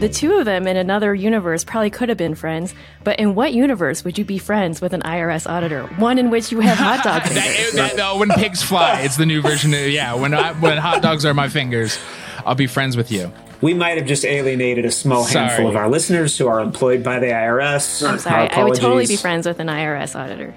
the two of them in another universe probably could have been friends, but in what universe would you be friends with an IRS auditor? One in which you have hot dog fingers. that, that, no, when pigs fly, it's the new version. Of, yeah, when I, when hot dogs are my fingers, I'll be friends with you. We might have just alienated a small Sorry. handful of our listeners who are employed by the IRS. I'm sorry. I would totally be friends with an IRS auditor.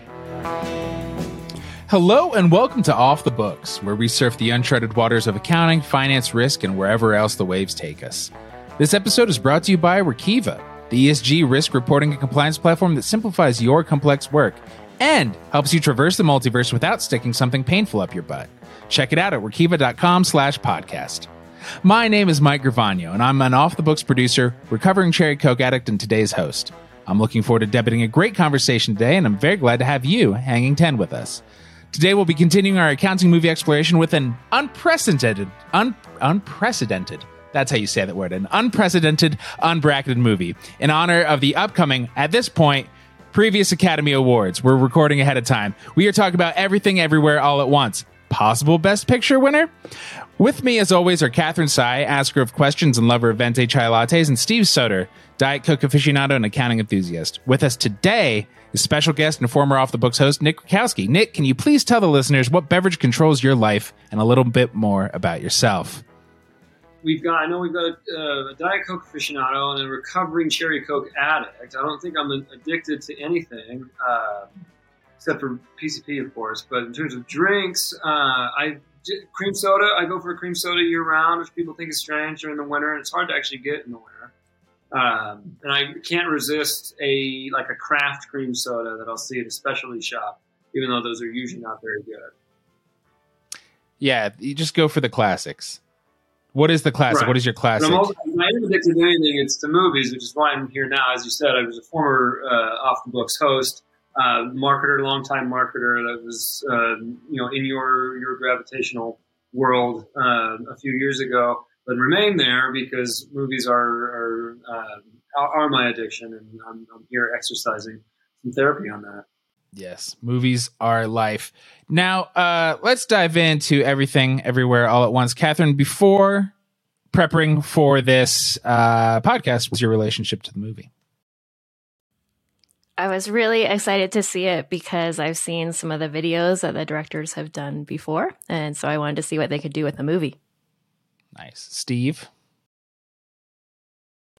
Hello and welcome to Off the Books, where we surf the uncharted waters of accounting, finance, risk, and wherever else the waves take us. This episode is brought to you by Workiva, the ESG risk reporting and compliance platform that simplifies your complex work and helps you traverse the multiverse without sticking something painful up your butt. Check it out at workiva.com slash podcast. My name is Mike Gravagno, and I'm an off the books producer, recovering cherry coke addict, and today's host. I'm looking forward to debating a great conversation today, and I'm very glad to have you hanging 10 with us. Today we'll be continuing our accounting movie exploration with an unprecedented, un, unprecedented. That's how you say that word. An unprecedented, unbracketed movie in honor of the upcoming, at this point, previous Academy Awards. We're recording ahead of time. We are talking about everything, everywhere, all at once. Possible Best Picture winner. With me, as always, are Catherine Sy, asker of questions and lover of venti chai lattes, and Steve Soder, Diet Coke aficionado and accounting enthusiast. With us today is special guest and former Off the Books host, Nick Krakowski. Nick, can you please tell the listeners what beverage controls your life and a little bit more about yourself? We've got I know we've got uh, a Diet Coke aficionado and a recovering cherry Coke addict. I don't think I'm addicted to anything uh, except for PCP, of course. But in terms of drinks, uh, I cream soda. I go for a cream soda year round, which people think is strange during the winter, and it's hard to actually get in the winter. Um, and I can't resist a like a craft cream soda that I'll see at a specialty shop, even though those are usually not very good. Yeah, you just go for the classics. What is the classic? Right. What is your classic? I'm when I am addicted to anything, it's to movies, which is why I'm here now. As you said, I was a former uh, off the books host, uh, marketer, longtime marketer that was uh, you know in your your gravitational world uh, a few years ago, but remain there because movies are are, uh, are are my addiction, and I'm, I'm here exercising some therapy on that. Yes, movies are life. Now, uh, let's dive into everything, everywhere, all at once. Catherine, before prepping for this uh, podcast, what's your relationship to the movie? I was really excited to see it because I've seen some of the videos that the directors have done before. And so I wanted to see what they could do with the movie. Nice. Steve?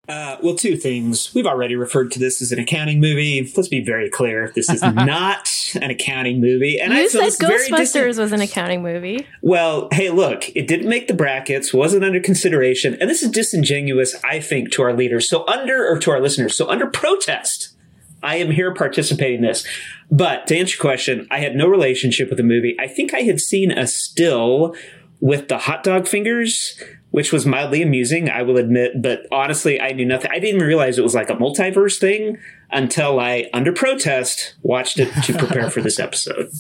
Uh, well, two things. We've already referred to this as an accounting movie. Let's be very clear. This is not an accounting movie. And I you feel said it's very dis- Ghostbusters was an accounting movie. Well, hey, look, it didn't make the brackets, wasn't under consideration, and this is disingenuous, I think, to our leaders. So under or to our listeners. So under protest, I am here participating in this. But to answer your question, I had no relationship with the movie. I think I had seen a still with the hot dog fingers, which was mildly amusing, I will admit, but honestly, I knew nothing. I didn't even realize it was like a multiverse thing until I, under protest, watched it to prepare for this episode.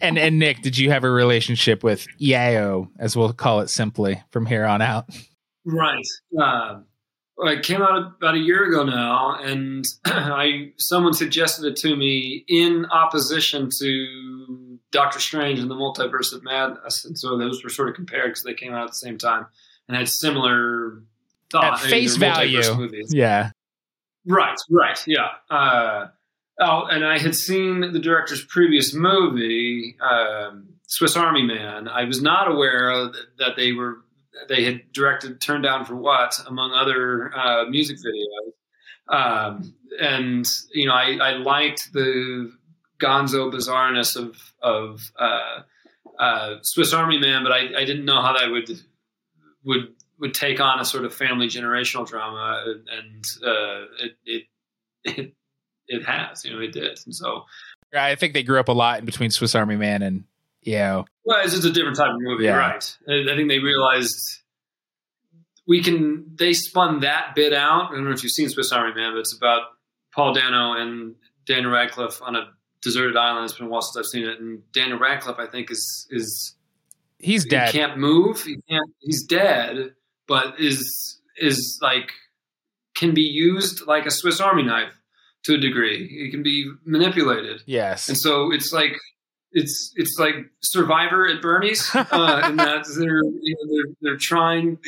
And and Nick, did you have a relationship with Yao, as we'll call it simply from here on out? Right. Um, well, it came out about a year ago now, and I someone suggested it to me in opposition to Doctor Strange and the Multiverse of Madness, and so those were sort of compared because they came out at the same time and had similar thought. At face They're multiverse value. Yeah. Right, right, yeah. Uh, oh, and I had seen the director's previous movie, um, Swiss Army Man. I was not aware that they were they had directed "Turn Down for What" among other uh, music videos. Um, and you know, I, I liked the Gonzo bizarreness of of uh, uh, Swiss Army Man, but I, I didn't know how that would would would take on a sort of family generational drama, and uh, it, it it it has, you know, it did, and so I think they grew up a lot in between Swiss Army Man and Yao. well, it's just a different type of movie, Yeah. right? I I think they realized we can. They spun that bit out. I don't know if you've seen Swiss Army Man, but it's about Paul Dano and Daniel Radcliffe on a deserted island. It's been a while since I've seen it, and Daniel Radcliffe, I think, is is He's dead. He can't move. He can't. He's dead, but is is like can be used like a Swiss Army knife to a degree. It can be manipulated, Yes. and so it's like it's it's like Survivor at Bernie's, uh, and that they're you know, they're they're trying.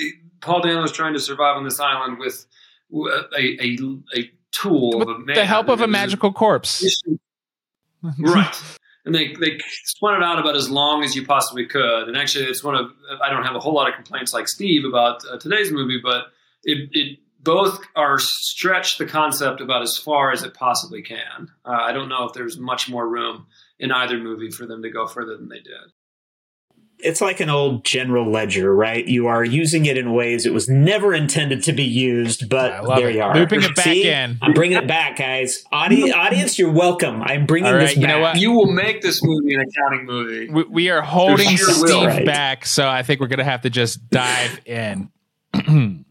Paul Dano is trying to survive on this island with a a, a tool with of the help of a magical corpse. right. And they, they spun it out about as long as you possibly could. And actually, it's one of I don't have a whole lot of complaints like Steve about uh, today's movie, but it, it both are stretched the concept about as far as it possibly can. Uh, I don't know if there's much more room in either movie for them to go further than they did it's like an old general ledger, right? You are using it in ways it was never intended to be used, but there it. you are. Looping it back See? in. I'm bringing it back, guys. Audi- audience, you're welcome. I'm bringing All right, this back. you know what? You will make this movie an accounting movie. We, we are holding sheer Steve. Right. back, so I think we're going to have to just dive in.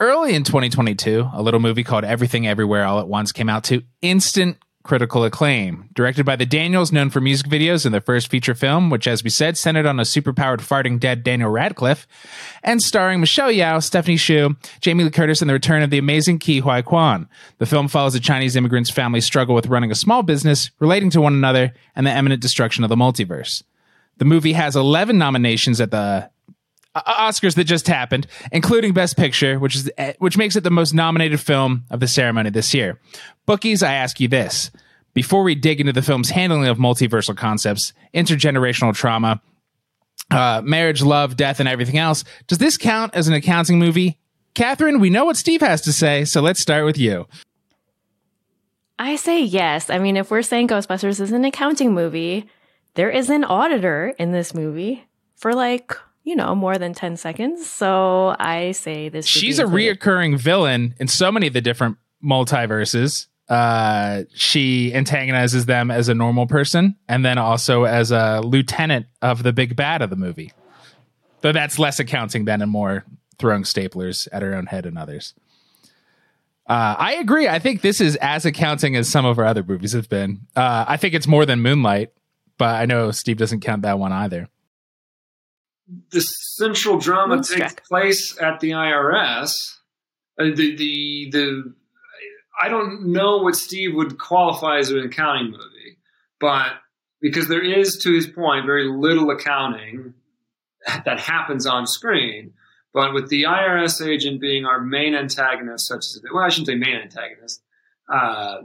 Early in 2022, a little movie called Everything Everywhere All at Once came out to instant critical acclaim. Directed by the Daniels, known for music videos in their first feature film, which, as we said, centered on a superpowered farting dead Daniel Radcliffe, and starring Michelle Yeoh, Stephanie Hsu, Jamie Lee Curtis, and the return of the amazing Ke Huy Quan. The film follows a Chinese immigrant's family struggle with running a small business, relating to one another, and the imminent destruction of the multiverse. The movie has 11 nominations at the uh, Oscars that just happened, including Best Picture, which is uh, which makes it the most nominated film of the ceremony this year. Bookies, I ask you this: before we dig into the film's handling of multiversal concepts, intergenerational trauma, uh, marriage, love, death, and everything else, does this count as an accounting movie? Catherine, we know what Steve has to say, so let's start with you. I say yes. I mean, if we're saying Ghostbusters is an accounting movie, there is an auditor in this movie for like, you know, more than 10 seconds. So I say this. She's a reoccurring villain in so many of the different multiverses. Uh, she antagonizes them as a normal person and then also as a lieutenant of the big bad of the movie. Though that's less accounting than and more throwing staplers at her own head and others. Uh, I agree. I think this is as accounting as some of our other movies have been. Uh, I think it's more than Moonlight, but I know Steve doesn't count that one either. The central drama Moonstruck. takes place at the IRS. Uh, the the the I don't know what Steve would qualify as an accounting movie, but because there is, to his point, very little accounting that happens on screen. But with the IRS agent being our main antagonist, such as well, I shouldn't say main antagonist, uh,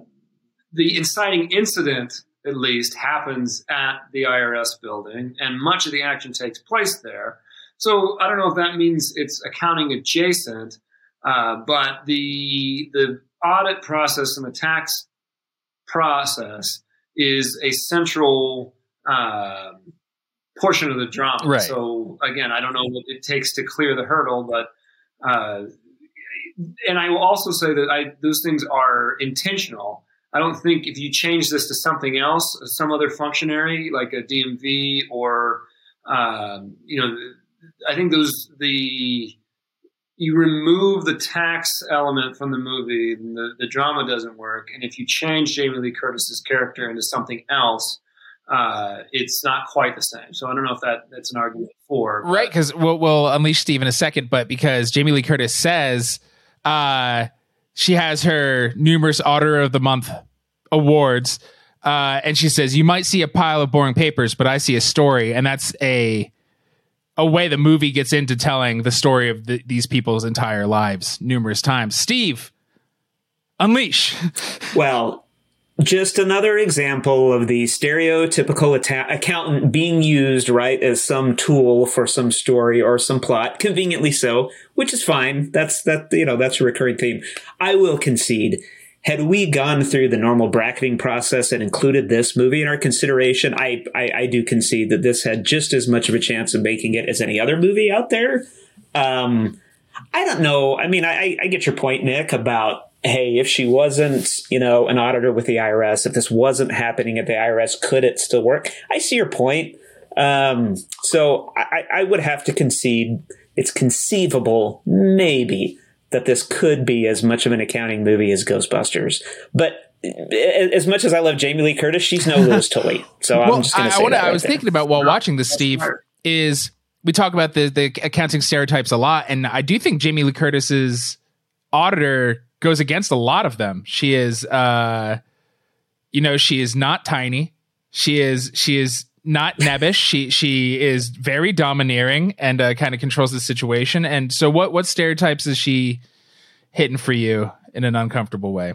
the inciting incident at least happens at the IRS building, and much of the action takes place there. So I don't know if that means it's accounting adjacent, uh, but the the audit process and the tax process is a central uh, portion of the drama. Right. So again, I don't know what it takes to clear the hurdle, but uh, and I will also say that I, those things are intentional. I don't think if you change this to something else, some other functionary like a DMV or um, you know, I think those the you remove the tax element from the movie, the, the drama doesn't work. And if you change Jamie Lee Curtis's character into something else, uh, it's not quite the same. So I don't know if that that's an argument for Right, because we'll, we'll unleash Steve in a second, but because Jamie Lee Curtis says uh, she has her numerous Auditor of the Month awards, uh, and she says, You might see a pile of boring papers, but I see a story. And that's a a way the movie gets into telling the story of the, these people's entire lives numerous times. Steve, unleash. Well, just another example of the stereotypical atta- accountant being used right as some tool for some story or some plot, conveniently so, which is fine. That's that you know that's a recurring theme. I will concede. Had we gone through the normal bracketing process and included this movie in our consideration, I, I I do concede that this had just as much of a chance of making it as any other movie out there. Um, I don't know. I mean, I, I get your point, Nick, about hey, if she wasn't, you know, an auditor with the IRS, if this wasn't happening at the IRS, could it still work? I see your point. Um, so I, I would have to concede it's conceivable, maybe, that this could be as much of an accounting movie as Ghostbusters. But as much as I love Jamie Lee Curtis, she's no Louis Tully. So I'm just going to say wanna- that I right was there. thinking about while watching this, Steve, is we talk about the the accounting stereotypes a lot, and I do think Jamie Lee Curtis's auditor goes against a lot of them. She is, uh, you know, she is not tiny. She is she is not nebbish. she she is very domineering and uh, kind of controls the situation. And so, what what stereotypes is she hitting for you in an uncomfortable way?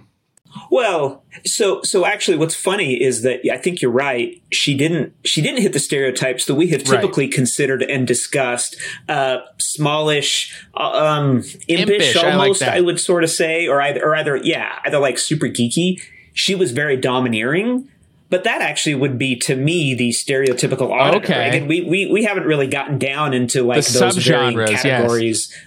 Well, so so actually, what's funny is that I think you're right. She didn't she didn't hit the stereotypes that we have typically right. considered and discussed. Uh, smallish, uh, um, impish, impish almost. I, like I, would sort of say, or either or either yeah, either like super geeky. She was very domineering. But that actually would be to me the stereotypical auditor. Okay. Again, we, we we haven't really gotten down into like the those very categories. Yes.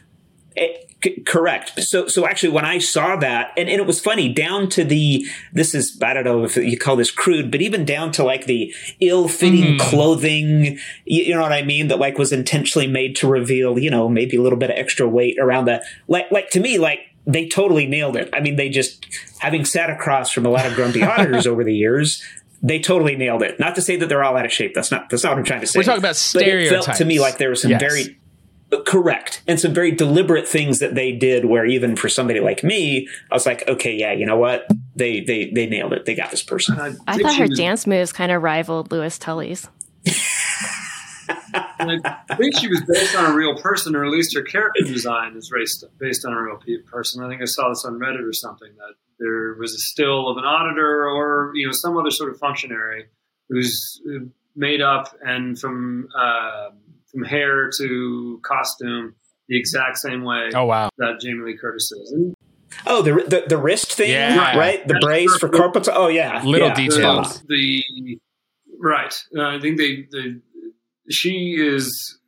It, correct. So, so actually, when I saw that, and, and it was funny, down to the this is I don't know if you call this crude, but even down to like the ill-fitting mm. clothing, you, you, know what I mean, that like was intentionally made to reveal, you know, maybe a little bit of extra weight around the like, like to me, like they totally nailed it. I mean, they just having sat across from a lot of grumpy auditors over the years. They totally nailed it. Not to say that they're all out of shape. That's not. That's not what I'm trying to say. We're talking about stereotypes. But it felt to me like there was some yes. very Correct. And some very deliberate things that they did where even for somebody like me, I was like, okay, yeah, you know what? They they they nailed it. They got this person. I, I thought her was, dance moves kind of rivaled Louis Tully's. I think she was based on a real person, or at least her character design is based based on a real person. I think I saw this on Reddit or something that there was a still of an auditor or you know some other sort of functionary who's made up and from uh, from hair to costume the exact same way. Oh wow, that Jamie Lee Curtis is. And, oh, the, the the wrist thing, yeah. right? The That's brace for carpets. Oh yeah, little yeah. details. The, the right. Uh, I think they the she is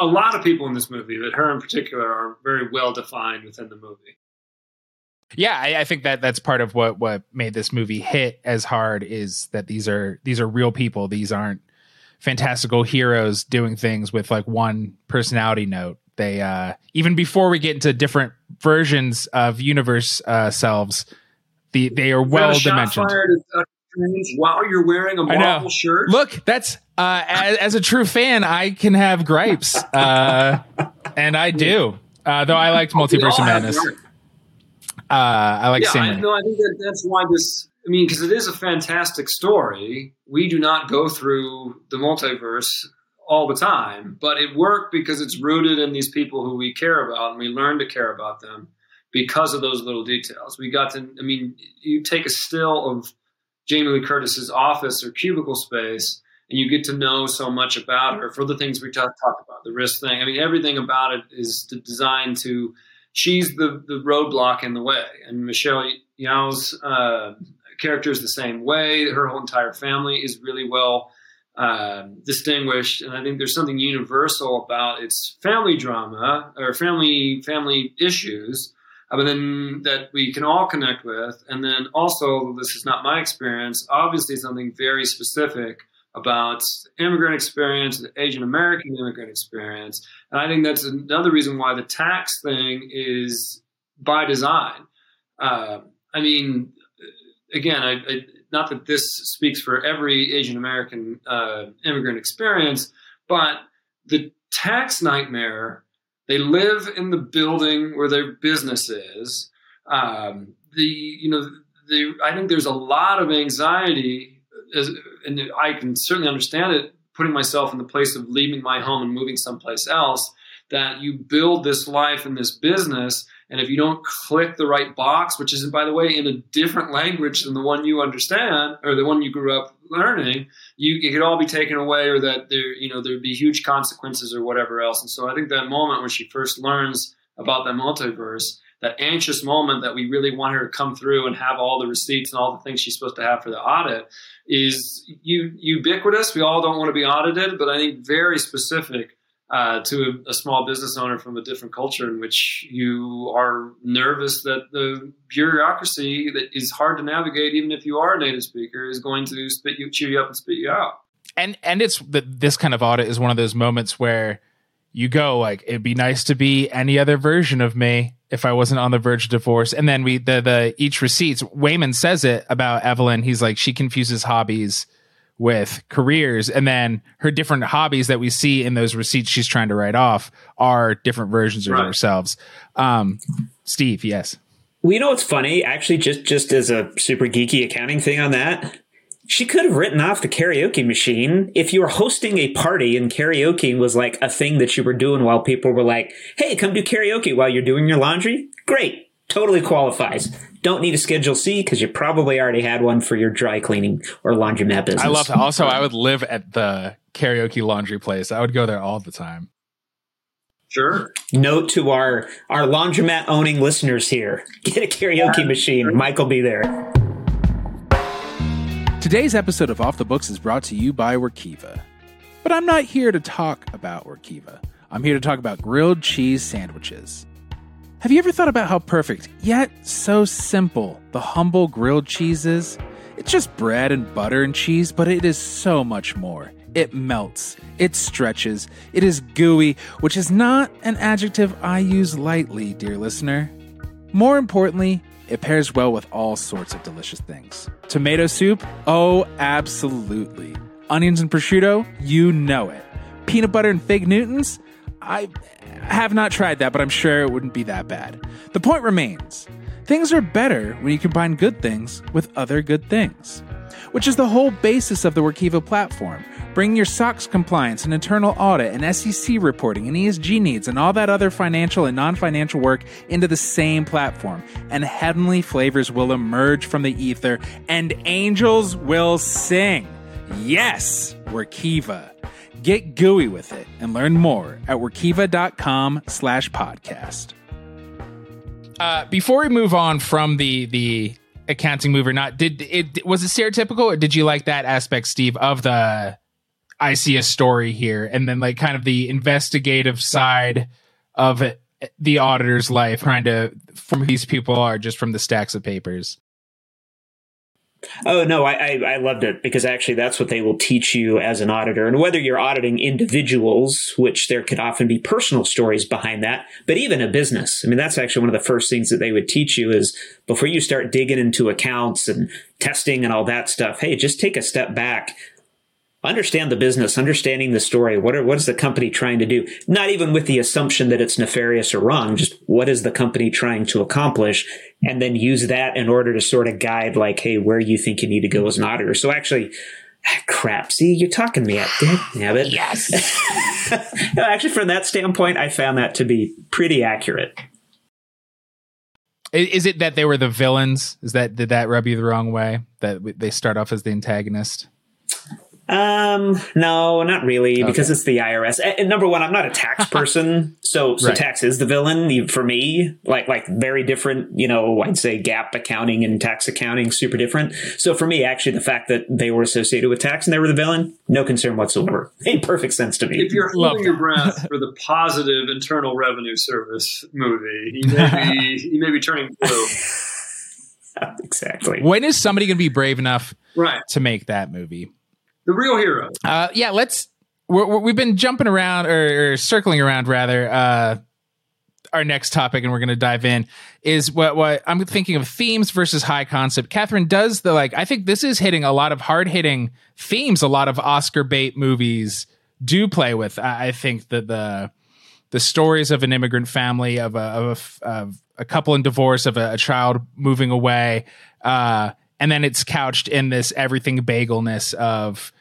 a lot of people in this movie, but her in particular are very well defined within the movie. Yeah, I, I, think that that's part of what what made this movie hit as hard is that these are these are real people. These aren't fantastical heroes doing things with like one personality note. They uh even before we get into different versions of universe uh selves, the they are well dimensioned. While you're wearing a Marvel shirt. Look, that's uh as, as, a true fan, I can have gripes. Uh and I do. Uh though I liked Multiverse of Madness. Uh I like yeah, I, no, I think that that's why this I mean, because it is a fantastic story. We do not go through the multiverse all the time, but it worked because it's rooted in these people who we care about and we learn to care about them because of those little details. We got to, I mean, you take a still of Jamie Lee Curtis's office or cubicle space and you get to know so much about her for the things we talked about, the risk thing. I mean, everything about it is designed to, she's the, the roadblock in the way. And Michelle Yeoh's uh, character is the same way. Her whole entire family is really well um, distinguished, and I think there's something universal about its family drama or family family issues, uh, but then that we can all connect with. And then also, this is not my experience. Obviously, something very specific about immigrant experience, the Asian American immigrant experience, and I think that's another reason why the tax thing is by design. Uh, I mean, again, I, I, not that this speaks for every Asian American uh, immigrant experience, but the tax nightmare. They live in the building where their business is. Um, the you know the, I think there's a lot of anxiety, as, and I can certainly understand it. Putting myself in the place of leaving my home and moving someplace else, that you build this life and this business and if you don't click the right box, which is, by the way, in a different language than the one you understand or the one you grew up learning, you it could all be taken away, or that there, you know, there'd be huge consequences or whatever else. And so I think that moment when she first learns about that multiverse, that anxious moment that we really want her to come through and have all the receipts and all the things she's supposed to have for the audit is u- ubiquitous. We all don't want to be audited, but I think very specific uh, to a, a, small business owner from a different culture in which you are nervous that the bureaucracy that is hard to navigate, even if you are a native speaker, is going to spit you, chew you up and spit you out. And and it's the, this kind of audit is one of those moments where you go like, it'd be nice to be any other version of me if I wasn't on the verge of divorce. And then we the the each receipts. Waymond says it about Evelyn. He's like she confuses hobbies with careers. And then her different hobbies that we see in those receipts she's trying to write off are different versions of right. ourselves. Um steve yes. Well you know what's funny? Actually just just as a super geeky accounting thing on that she could have written off the karaoke machine. If you were hosting a party and karaoke was like a thing that you were doing while people were like hey come do karaoke while you're doing your laundry great totally qualifies. Don't need a Schedule C because you probably already had one for your dry cleaning or laundromat business. I love that. Also, I would live at the karaoke laundry place. I would go there all the time. Sure. Note to our our laundromat owning listeners here: get a karaoke machine. Mike will be there. Today's episode of Off the Books is brought to you by Workiva. But I'm not here to talk about Workiva. I'm here to talk about grilled cheese sandwiches. Have you ever thought about how perfect, yet so simple, the humble grilled cheese is? It's just bread and butter and cheese, but it is so much more. It melts, it stretches, it is gooey, which is not an adjective I use lightly, dear listener. More importantly, it pairs well with all sorts of delicious things. Tomato soup? Oh, absolutely. Onions and prosciutto? You know it. Peanut butter and fig Newtons? I have not tried that, but I'm sure it wouldn't be that bad. The point remains things are better when you combine good things with other good things, which is the whole basis of the Workiva platform. Bring your SOX compliance and internal audit and SEC reporting and ESG needs and all that other financial and non financial work into the same platform, and heavenly flavors will emerge from the ether and angels will sing. Yes, Workiva. Get gooey with it and learn more at workiva.com slash podcast. Uh, before we move on from the the accounting move or not, did it was it stereotypical or did you like that aspect, Steve, of the I see a story here, and then like kind of the investigative side of it, the auditor's life, trying to from who these people are just from the stacks of papers. Oh no, I, I, I loved it because actually that's what they will teach you as an auditor. And whether you're auditing individuals, which there could often be personal stories behind that, but even a business. I mean, that's actually one of the first things that they would teach you is before you start digging into accounts and testing and all that stuff. Hey, just take a step back understand the business, understanding the story. What are, what is the company trying to do? Not even with the assumption that it's nefarious or wrong. Just what is the company trying to accomplish? And then use that in order to sort of guide like, Hey, where you think you need to go as an auditor. So actually, ah, crap. See, you're talking me at damn it. Yes. no, actually, from that standpoint, I found that to be pretty accurate. Is it that they were the villains? Is that did that rub you the wrong way? That they start off as the antagonist? Um, no, not really, okay. because it's the IRS. And number one, I'm not a tax person, so so right. tax is the villain for me. Like like very different, you know. I'd say GAAP accounting and tax accounting super different. So for me, actually, the fact that they were associated with tax and they were the villain, no concern whatsoever. Made perfect sense to me. If you're holding your breath for the positive Internal Revenue Service movie, you may be you may be turning blue. exactly. When is somebody going to be brave enough right. to make that movie? The real hero. Uh, yeah, let's. we have been jumping around or, or, circling around rather. Uh, our next topic, and we're going to dive in, is what what I'm thinking of themes versus high concept. Catherine does the like. I think this is hitting a lot of hard hitting themes. A lot of Oscar bait movies do play with. I, I think that the the stories of an immigrant family of a of a, of a couple in divorce of a, a child moving away. Uh, and then it's couched in this everything bagelness of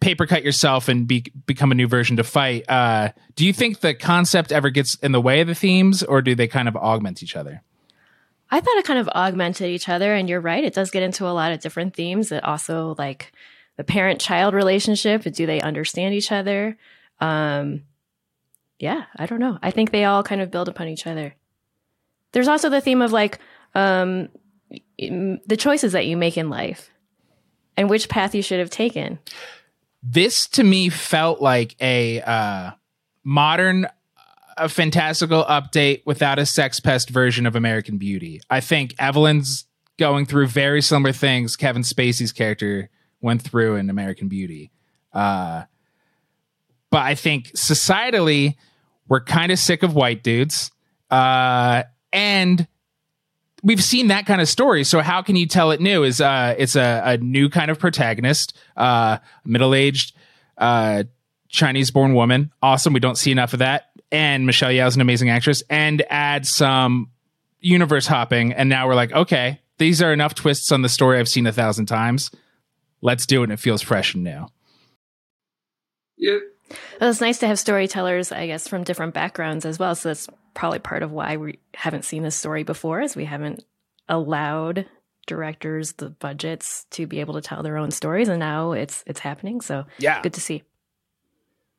paper cut yourself and be, become a new version to fight. Uh, do you think the concept ever gets in the way of the themes, or do they kind of augment each other? I thought it kind of augmented each other, and you're right. It does get into a lot of different themes. It also like the parent-child relationship. Do they understand each other? Um, yeah, I don't know. I think they all kind of build upon each other. There's also the theme of like um, the choices that you make in life and which path you should have taken this to me felt like a uh, modern a fantastical update without a sex pest version of American Beauty. I think Evelyn's going through very similar things Kevin Spacey's character went through in American Beauty. Uh, but I think societally, we're kind of sick of white dudes. Uh, and we've seen that kind of story. So how can you tell it new? Is uh, it's a, a new kind of protagonist, uh, middle aged, uh, Chinese born woman. Awesome. We don't see enough of that. And Michelle Yeoh is an amazing actress. And add some universe hopping. And now we're like, okay, these are enough twists on the story I've seen a thousand times. Let's do it. And it feels fresh and new. Yeah. Well, it's nice to have storytellers, I guess, from different backgrounds as well. So that's probably part of why we haven't seen this story before is we haven't allowed directors the budgets to be able to tell their own stories and now it's it's happening. So yeah. good to see.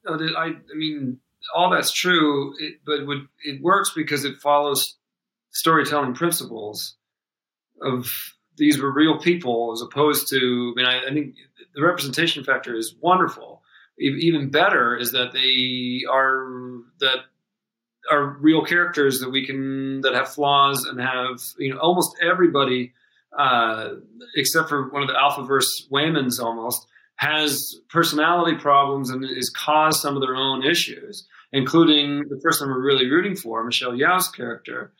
No, I, I mean all that's true it, but would, it works because it follows storytelling principles of these were real people as opposed to i mean i, I think the representation factor is wonderful. Even better is that they are that are real characters that we can that have flaws and have you know almost everybody uh, except for one of the Alphaverse Waymonds almost has personality problems and is caused some of their own issues, including the person we're really rooting for, Michelle Yeoh's character.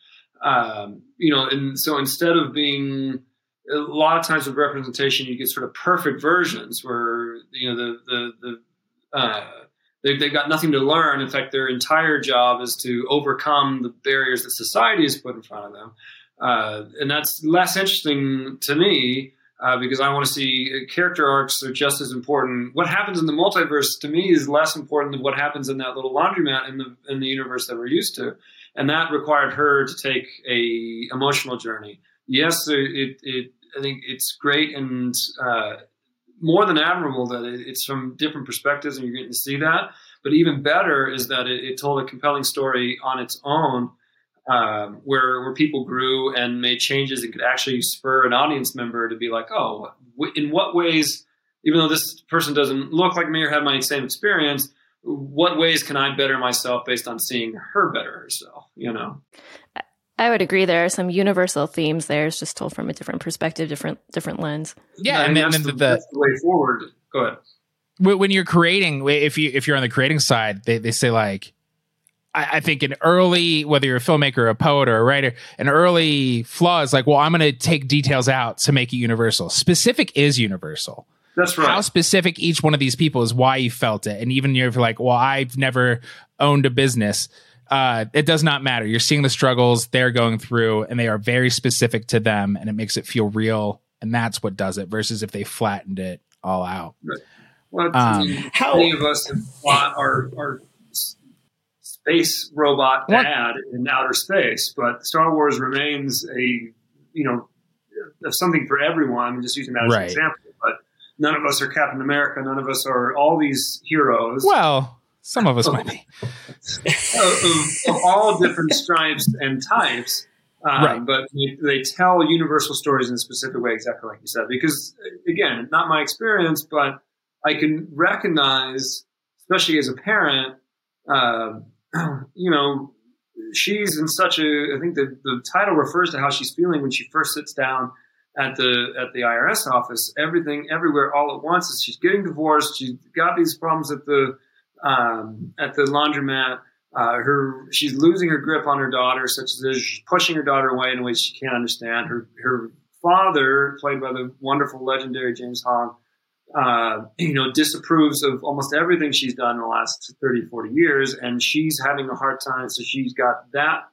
Um, you know, and so instead of being a lot of times with representation, you get sort of perfect versions where you know the the the uh, they, they've got nothing to learn. In fact, their entire job is to overcome the barriers that society has put in front of them. Uh, and that's less interesting to me uh, because I want to see character arcs are just as important. What happens in the multiverse to me is less important than what happens in that little laundromat in the in the universe that we're used to, and that required her to take a emotional journey. Yes, it, it I think it's great and uh, more than admirable that it's from different perspectives and you're getting to see that. But even better is that it, it told a compelling story on its own, um, where where people grew and made changes and could actually spur an audience member to be like, oh, in what ways? Even though this person doesn't look like me or have my same experience, what ways can I better myself based on seeing her better herself? You know. I would agree. There are some universal themes there. It's just told from a different perspective, different different lens. Yeah, and, and then, the, the, the, way forward. Go ahead. When you're creating, if you if you're on the creating side, they, they say like, I, I think an early whether you're a filmmaker, or a poet, or a writer, an early flaw is like, well, I'm going to take details out to make it universal. Specific is universal. That's right. How specific each one of these people is why you felt it, and even if you're like, well, I've never owned a business uh, it does not matter. You're seeing the struggles they're going through, and they are very specific to them, and it makes it feel real. And that's what does it. Versus if they flattened it all out. Right. Well, um, how many of us have fought our, our space robot dad what? in outer space, but Star Wars remains a you know something for everyone. I'm just using that as right. an example, but none of us are Captain America. None of us are all these heroes. Well, some of us might be. of, of, all different stripes and types. Um, right. But they, they, tell universal stories in a specific way, exactly like you said. Because, again, not my experience, but I can recognize, especially as a parent, uh, you know, she's in such a. I think the, the title refers to how she's feeling when she first sits down at the at the IRS office. Everything, everywhere, all at once. Is she's getting divorced. She's got these problems at the um, at the laundromat. Uh, her she's losing her grip on her daughter, such as she's pushing her daughter away in a way she can't understand. Her her father, played by the wonderful legendary James Hong, uh, you know, disapproves of almost everything she's done in the last 30, 40 years, and she's having a hard time. So she's got that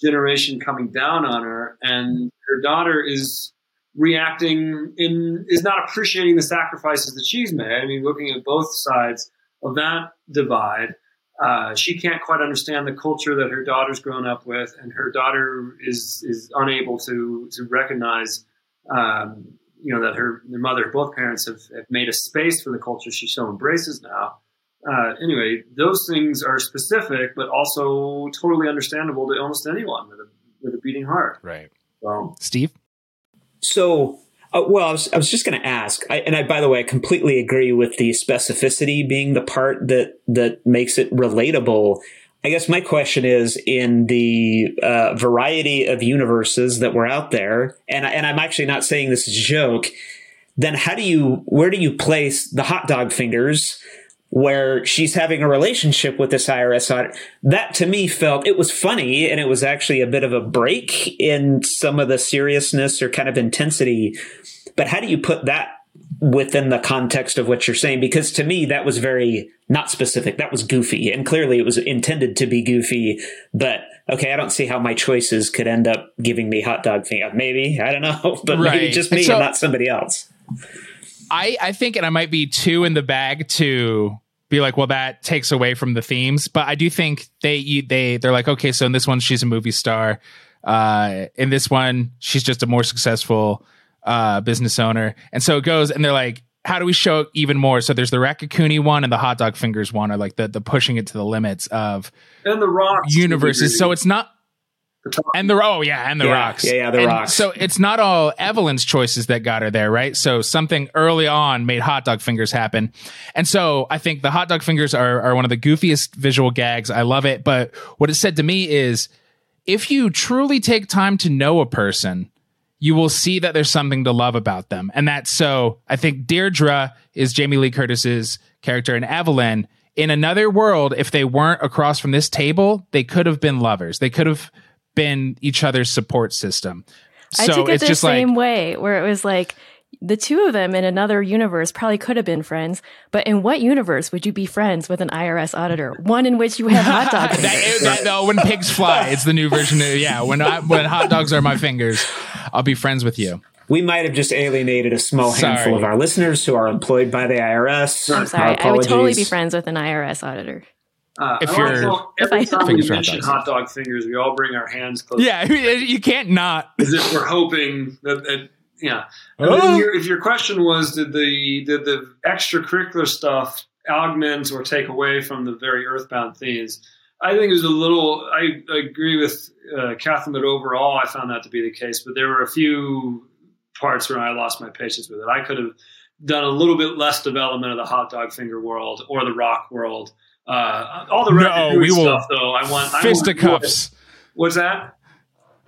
generation coming down on her, and her daughter is reacting in is not appreciating the sacrifices that she's made. I mean, looking at both sides of that divide. Uh, she can't quite understand the culture that her daughter's grown up with, and her daughter is is unable to to recognize, um, you know, that her, her mother, both parents have, have made a space for the culture she so embraces now. Uh, anyway, those things are specific, but also totally understandable to almost anyone with a with a beating heart. Right. So, Steve. So uh, well, I was, I was just going to ask, I, and I, by the way, I completely agree with the specificity being the part that that makes it relatable. I guess my question is in the uh, variety of universes that were out there, and and I'm actually not saying this is a joke. Then how do you where do you place the hot dog fingers? Where she's having a relationship with this IRS audit. That to me felt it was funny and it was actually a bit of a break in some of the seriousness or kind of intensity but how do you put that within the context of what you're saying? Because to me, that was very not specific. That was goofy. And clearly it was intended to be goofy. But okay, I don't see how my choices could end up giving me hot dog thing. Maybe. I don't know. But right. maybe just me so, and not somebody else. I, I think, and I might be too in the bag to be like, well, that takes away from the themes. But I do think they they they're like, okay, so in this one she's a movie star. Uh, in this one, she's just a more successful uh, business owner, and so it goes. And they're like, how do we show even more? So there's the Raccacoonie one and the hot dog fingers one are like the the pushing it to the limits of and the rocks universes. So it's not and the oh yeah, and the yeah, rocks. Yeah, yeah, the and rocks. So it's not all Evelyn's choices that got her there, right? So something early on made hot dog fingers happen. And so I think the hot dog fingers are are one of the goofiest visual gags. I love it. But what it said to me is if you truly take time to know a person, you will see that there's something to love about them. And that's so I think Deirdre is Jamie Lee Curtis's character and Evelyn. In another world, if they weren't across from this table, they could have been lovers. They could have been each other's support system. So I took it it's the just same like way, where it was like the two of them in another universe probably could have been friends, but in what universe would you be friends with an IRS auditor? One in which you have hot dog that, fingers. that, no, when pigs fly, it's the new version of yeah. When I, when hot dogs are my fingers, I'll be friends with you. we might have just alienated a small Sorry. handful of our listeners who are employed by the IRS. I'm sorry, I would totally be friends with an IRS auditor. Uh, If I you're- also, every If I- time we mention hot hot dog fingers, we all bring our hands close, Yeah, you can't not. as if we're hoping that, that yeah. And Oh. your, if your question was, did the did the extracurricular stuff augment or take away from the very earthbound themes? I think it was a little. I, I agree with uh, Catherine that overall I found that to be the case, but there were a few parts where I lost my patience with it. I could have done a little bit less development of the hot dog finger world or the rock world. Uh, all the No, Ratatouille we stuff, though. I want Fisticuffs. What's that?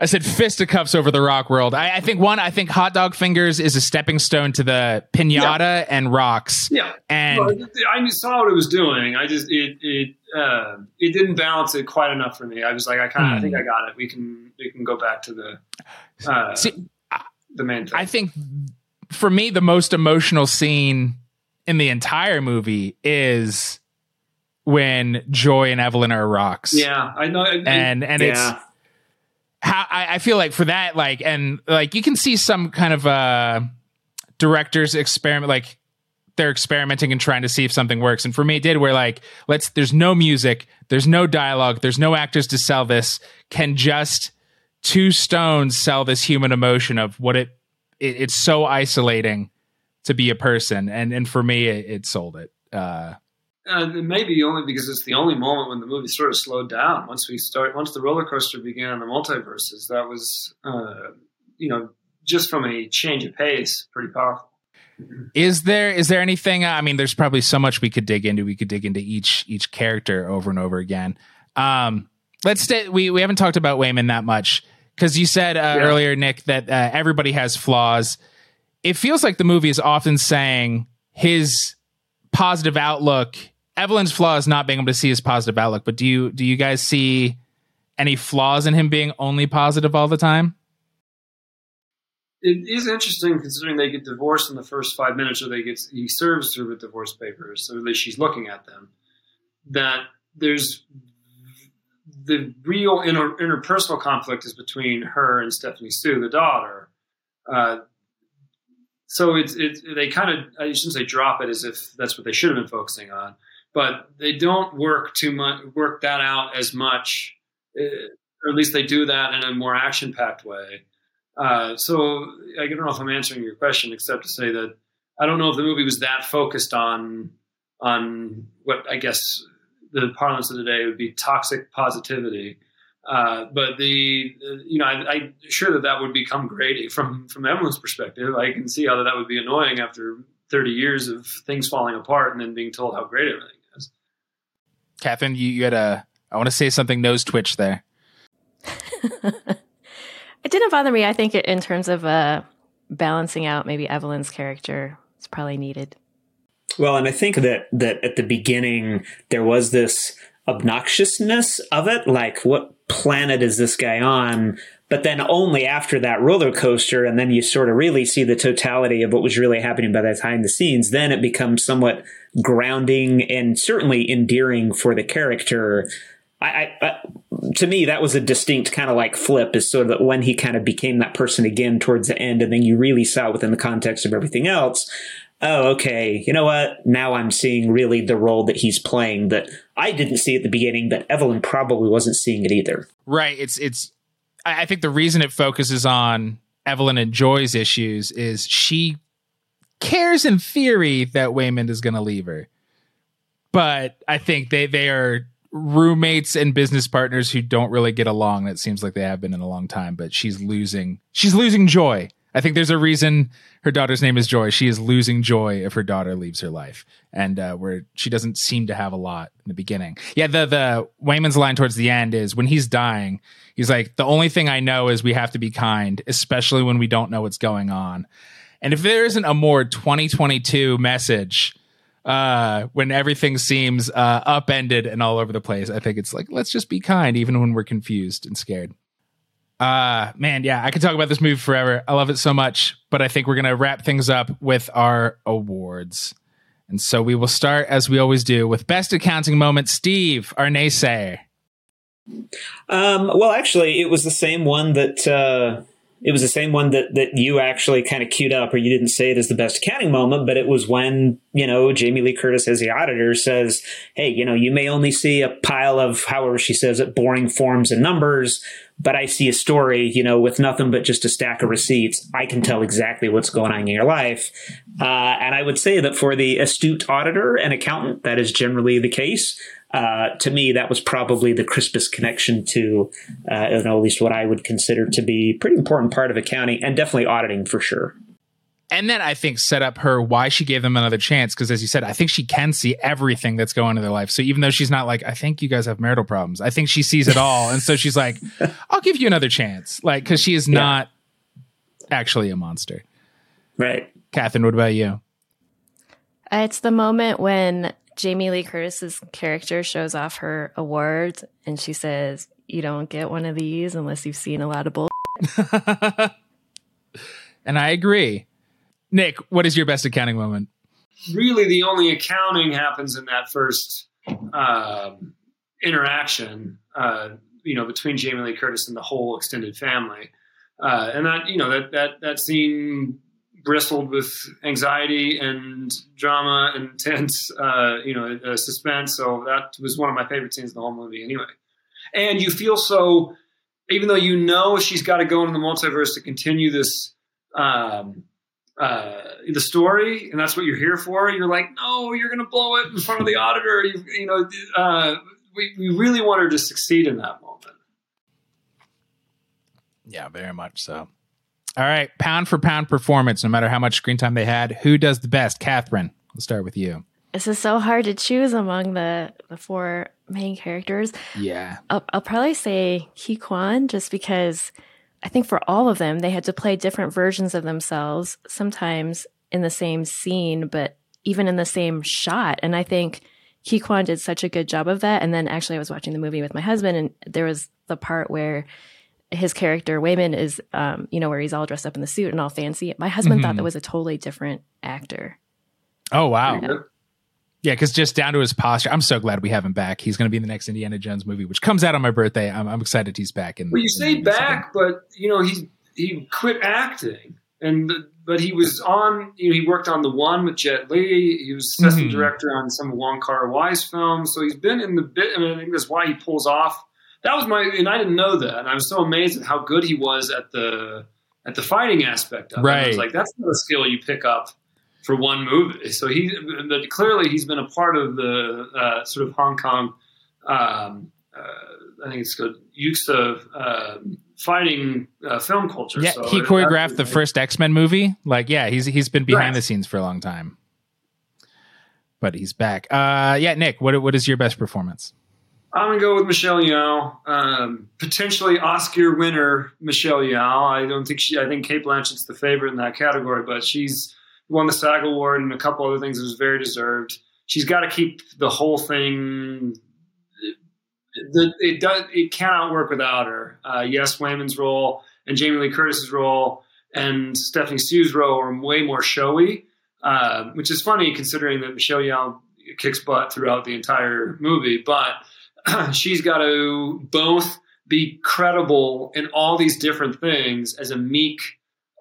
I said fisticuffs over the rock world. I, I think one. I think hot dog fingers is a stepping stone to the pinata and rocks. Yeah, And Well, I saw what it was doing. I just it it uh, it didn't balance it quite enough for me. I was like, I kind of I think I got it. We can we can go back to the uh, See, the main thing. I think for me, the most emotional scene in the entire movie is when Joy and Evelyn are rocks. yeah, I know. I- And and it's how I, I feel like for that, like and like you can see some kind of uh directors experiment like they're experimenting and trying to see if something works. And for me it did where like let's there's no music, there's no dialogue, there's no actors to sell this. Can just two stones sell this human emotion of what it, it it's so isolating to be a person. And and for me it, it sold it. Uh uh, maybe only because it's the only moment when the movie sort of slowed down. Once we start, once the roller coaster began in the multiverses, that was uh, you know just from a change of pace, pretty powerful. Is there is there anything? I mean, there's probably so much we could dig into. We could dig into each each character over and over again. Um, let's stay. We we haven't talked about Waymond that much because you said uh, Yeah. earlier, Nick, that uh, everybody has flaws. It feels like the movie is often saying his positive outlook. Evelyn's flaw is not being able to see his positive outlook. But do you do you guys see any flaws in him being only positive all the time? It is interesting considering they get divorced in the first five minutes, or they get he serves her with divorce papers, or at least she's looking at them. That there's the real inter, interpersonal conflict is between her and Stephanie Hsu, the daughter. Uh, so it's it's they kind of I shouldn't say drop it as if that's what they should have been focusing on, but they don't work too much work that out as much, uh, or at least they do that in a more action packed way. Uh, so I don't know if I'm answering your question, except to say that I don't know if the movie was that focused on on what I guess the parlance of the day would be toxic positivity. Uh, but the you know I, I'm sure that that would become great from from Evelyn's perspective. I can see how that would be annoying after 30 years of things falling apart and then being told how great everything. Catherine, you, you had a. I want to say something nose twitch there. It didn't bother me. I think it, in terms of uh, balancing out maybe Evelyn's character, it's probably needed. Well, and I think that that at the beginning there was this obnoxiousness of it, like what planet is this guy on? But then only after that roller coaster, and then you sort of really see the totality of what was really happening by that behind the scenes. Then it becomes somewhat grounding and certainly endearing for the character. I, I, I to me that was a distinct kind of like flip is sort of when he kind of became that person again towards the end, and then you really saw it within the context of everything else. oh, okay, you know what? Now I'm seeing really the role that he's playing that I didn't see at the beginning, but Evelyn probably wasn't seeing it either. Right. It's it's. I think the reason it focuses on Evelyn and Joy's issues is she cares in theory that Waymond is going to leave her, but I think they they are roommates and business partners who don't really get along. That seems like they have been in a long time, but she's losing she's losing joy I think there's a reason her daughter's name is Joy. She is losing joy if her daughter leaves her life, and uh, where she doesn't seem to have a lot in the beginning. Yeah, the the Waymond's line towards the end is when he's dying. He's like, the only thing I know is we have to be kind, especially when we don't know what's going on. And if there isn't a more 2022 message uh, when everything seems uh, upended and all over the place, I think it's like let's just be kind, even when we're confused and scared. Uh man, yeah, I could talk about this movie forever. I love it so much, but I think we're gonna wrap things up with our awards. And so we will start as we always do with best accounting moment. Steve, our naysayer. Um, well, actually, it was the same one that uh, it was the same one that that you actually kind of queued up, or you didn't say it as the best accounting moment, but it was when you know Jamie Lee Curtis as the auditor says, "Hey, you know, you may only see a pile of however she says it, boring forms and numbers." But I see a story, you know, with nothing but just a stack of receipts. I can tell exactly what's going on in your life. Uh, and I would say that for the astute auditor and accountant, that is generally the case uh, to me, that was probably the crispest connection to, uh, at least what I would consider to be pretty important part of accounting and definitely auditing for sure. And then I think set up her why she gave them another chance because, as you said, I think she can see everything that's going on in their life. So even though she's not like, I think you guys have marital problems, I think she sees it all, and so she's like, I'll give you another chance, like because she is yeah. not actually a monster. Right, Catherine. What about you? Uh, it's the moment when Jamie Lee Curtis's character shows off her awards and she says, You don't get one of these unless you've seen a lot of bull. and I agree. Nick, what is your best accounting moment? Really, the only accounting happens in that first uh, interaction, uh, you know, between Jamie Lee Curtis and the whole extended family. Uh, and that, you know, that, that, that scene bristled with anxiety and drama and tense, uh, you know, uh, suspense. So that was one of my favorite scenes in the whole movie, anyway. And you feel so, even though you know she's got to go into the multiverse to continue this, um, uh, the story, and that's what you're here for. You're like, no, you're going to blow it in front of the auditor. You, you know, uh, we, we really want her to succeed in that moment. Yeah, very much so. All right, pound for pound performance, no matter how much screen time they had, who does the best? Catherine, let's start with you. This is so hard to choose among the the four main characters. Yeah, I'll, I'll probably say Ke Quan, just because I think for all of them they had to play different versions of themselves, sometimes in the same scene, but even in the same shot. And I think Ke Quan did such a good job of that. And then actually, I was watching the movie with my husband, and there was the part where his character Waymond is, um, you know, where he's all dressed up in the suit and all fancy. My husband mm-hmm. thought that was a totally different actor. Oh wow! Yeah, because just down to his posture, I'm so glad we have him back. He's going to be in the next Indiana Jones movie, which comes out on my birthday. I'm, I'm excited he's back. And well, you say back, but you know he he quit acting, and but he was on. You know, he worked on the one with Jet Li. He was assistant mm-hmm. director on some of Wong Kar Wai's films, so he's been in the bit. I mean, I think that's why he pulls off that was my and I didn't know that. And I was so amazed at how good he was at the at the fighting aspect of right. it. I was like, that's not a skill you pick up for one movie. So he, but clearly he's been a part of the uh, sort of Hong Kong. Um, uh, I think it's good Wuxia uh, fighting uh, film culture. Yeah, so he choreographed the first X Men movie. Like, yeah, he's he's been behind right. the scenes for a long time, but he's back. Uh, yeah, Nick, what what is your best performance? I'm gonna go with Michelle Yeoh, um, potentially Oscar winner Michelle Yeoh. I don't think she. I think Cate Blanchett's the favorite in that category, but she's won the SAG award and a couple other things. It was very deserved. She's got to keep the whole thing. It, it does. It cannot work without her. Uh, yes, Waymond's role and Jamie Lee Curtis's role and Stephanie Hsu's role are way more showy, uh, which is funny considering that Michelle Yeoh kicks butt throughout the entire movie, but she's got to both be credible in all these different things as a meek,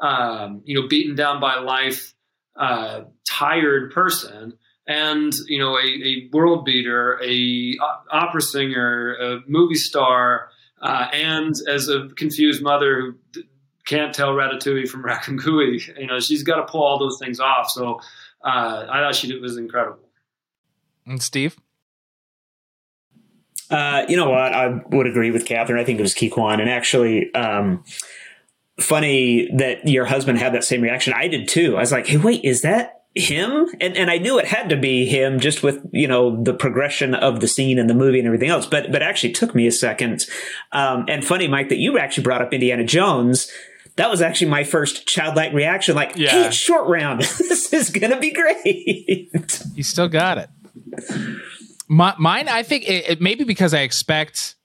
um, you know, beaten down by life, uh, hired person and you know a, a world beater, a opera singer, a movie star, uh, and as a confused mother who d- can't tell Ratatouille from Raccoonie, you know she's got to pull all those things off. So uh, I thought she was incredible. And Steve. Uh, you know what? I would agree with Catherine. I think it was Ke Quan. And actually, um, funny that your husband had that same reaction. I did too. I was like, hey, wait, is that him? And and I knew it had to be him just with, you know, the progression of the scene and the movie and everything else. But but actually took me a second. Um, and funny, Mike, that you actually brought up Indiana Jones. That was actually my first childlike reaction. Like, Yeah. hey, it's short round. this is gonna be great. You still got it. My, mine, I think it, it maybe because I expect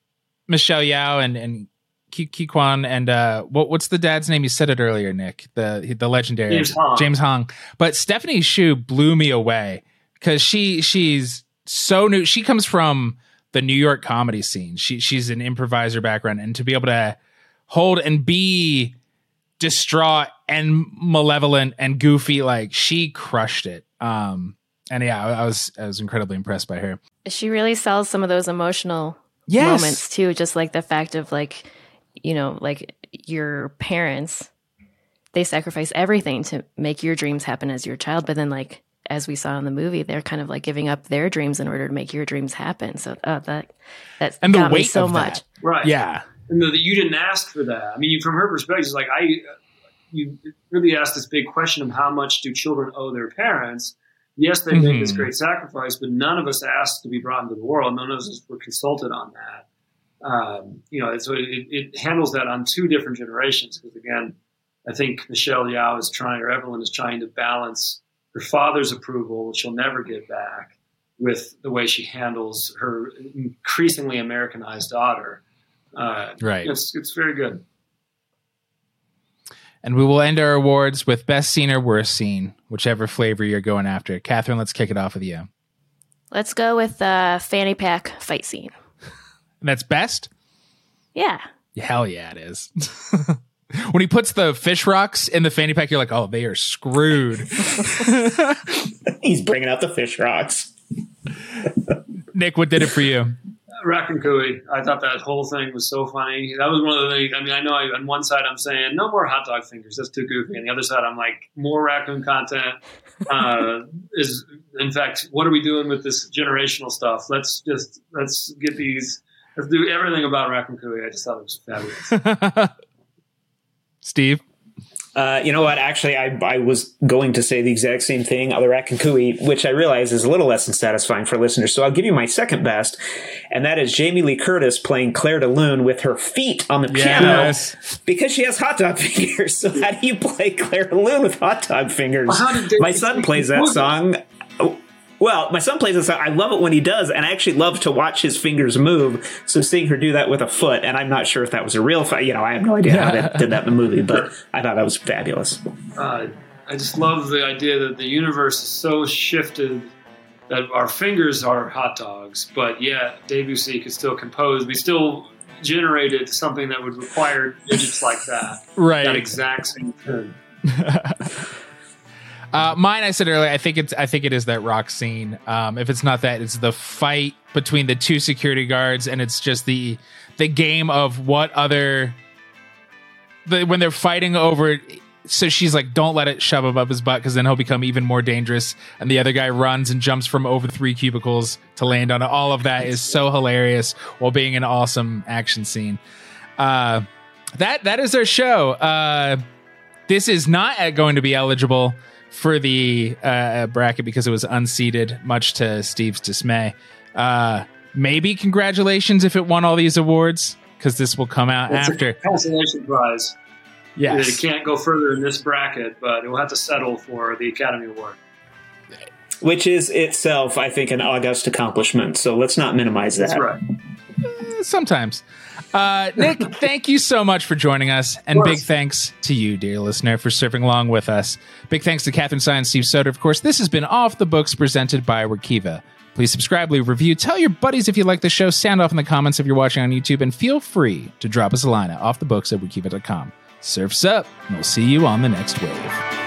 Michelle Yeoh and and Ke, Ke Quan and uh, what what's the dad's name? You said it earlier, Nick. The the legendary James Hong. James Hong. But Stephanie Hsu blew me away because she she's so new. She comes from the New York comedy scene. She she's an improviser background, and to be able to hold and be distraught and malevolent and goofy, like she crushed it. Um, and yeah, I, I was I was incredibly impressed by her. She really sells some of those emotional Yes. moments too, just like the fact of like, you know, like your parents, they sacrifice everything to make your dreams happen as your child, but then like as we saw in the movie, they're kind of like giving up their dreams in order to make your dreams happen. So uh, that that And the got me weight so of much. that. Right. Yeah. and that you didn't ask for that. I mean, from her perspective, it's like I, you really asked this big question of how much do children owe their parents? Yes, they make this Mhm. great sacrifice, but none of us asked to be brought into the world. None of us were consulted on that. Um, you know, so it, it handles that on two different generations. Because again, I think Michelle Yeoh is trying, or Evelyn is trying to balance her father's approval, which she'll never get back, with the way she handles her increasingly Americanized daughter. Uh, Right. It's it's very good. And we will end our awards with best scene or worst scene, whichever flavor you're going after. Catherine, let's kick it off with you. Let's go with the fanny pack fight scene. And that's best? Yeah. Hell yeah, it is. when he puts the fish rocks in the fanny pack, you're like, oh, they are screwed. He's bringing out the fish rocks. Nick, what did it for you? Raccoonie, I thought that whole thing was so funny. That was one of the things. I mean, I know I, on one side I'm saying no more hot dog fingers. That's too goofy. On the other side, I'm like more raccoon content. Uh, is in fact, what are we doing with this generational stuff? Let's just let's get these. Let's do everything about Raccoonie. I just thought it was fabulous. Steve? Uh, you know what? Actually, I, I was going to say the exact same thing on the Raccoonie, which I realize is a little less than satisfying for listeners. So I'll give you my second best, and that is Jamie Lee Curtis playing Clair de Lune with her feet on the piano Yes. because she has hot dog fingers. So how do you play Clair de Lune with hot dog fingers? Well, how did my son plays that? song. Well, my son plays that song. I love it when he does, and I actually love to watch his fingers move. So seeing her do that with a foot, and I'm not sure if that was a real fight. You know, I have no idea how they did that in the movie, but I thought that was fabulous. uh, I just love the idea that the universe is so shifted that our fingers are hot dogs, but yet Debussy could still compose. We still generated something that would require digits like that, Right. that exact same tune. Uh, mine, I said earlier, I think it's I think it is that rock scene. Um, if it's not that, it's the fight between the two security guards, and it's just the the game of what other the, when they're fighting over. So she's like, "Don't let it shove him up his butt, because then he'll become even more dangerous." And the other guy runs and jumps from over three cubicles to land on it. All of that is so hilarious, while being an awesome action scene. Uh, that that is our show. Uh, this is not going to be eligible for the uh, bracket because it was unseated, much to Steve's dismay. Uh, maybe congratulations if it won all these awards because this will come out It's after. a consolation prize. Yes. It can't go further in this bracket, but it will have to settle for the Academy Award. Which is itself, I think, an august accomplishment. So let's not minimize that. That's right. Sometimes. Uh, Nick, thank you so much for joining us. And big thanks to you, dear listener, for serving along with us. Big thanks to Catherine Stein and Steve Soder. Of course, this has been Off the Books presented by Workiva. Please subscribe, leave a review, tell your buddies if you like the show, sound off in the comments if you're watching on YouTube, and feel free to drop us a line at offthebooks at workiva.com. Surf's up, and we'll see you on the next wave.